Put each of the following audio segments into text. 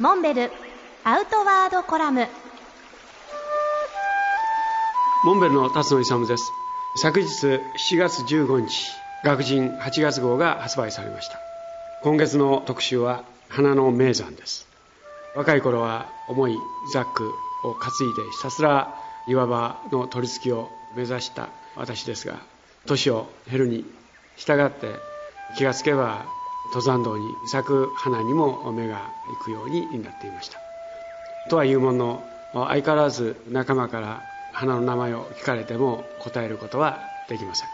モンベルアウトワードコラム。モンベルの辰野勇です。昨日7月15日学人8月号が発売されました。今月の特集は花の名山です。若い頃は重いザックを担いでひたすら岩場の取り付きを目指した私ですが年を減るに従って気がつけば登山道に咲く花にも目が行くようになっていました。とはいうものの相変わらず仲間から花の名前を聞かれても答えることはできません。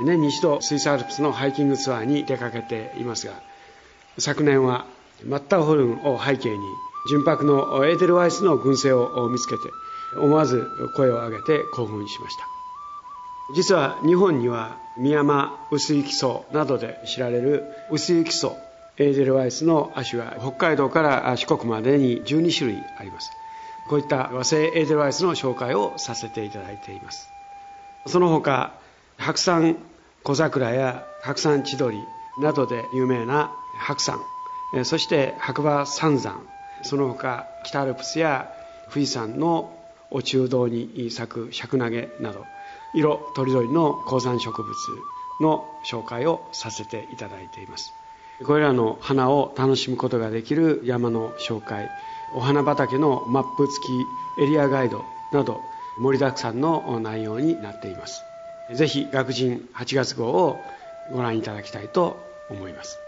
年に一度スイスアルプスのハイキングツアーに出かけていますが昨年はマッターホルンを背景に純白のエーデルワイスの群生を見つけて思わず声を上げて興奮しました。実は日本にはミヤマ薄雪草などで知られる薄雪草エーデルワイスの亜種は北海道から四国までに12種類あります。こういった和製エーデルワイスの紹介をさせていただいています。その他白山小桜や白山千鳥などで有名な白山そして白馬三山その他北アルプスや富士山のお中道に咲く尺投げなど色とりどりの高山植物の紹介をさせていただいています。これらの花を楽しむことができる山の紹介お花畑のマップ付きエリアガイドなど盛りだくさんの内容になっています。ぜひ学人8月号をご覧いただきたいと思います。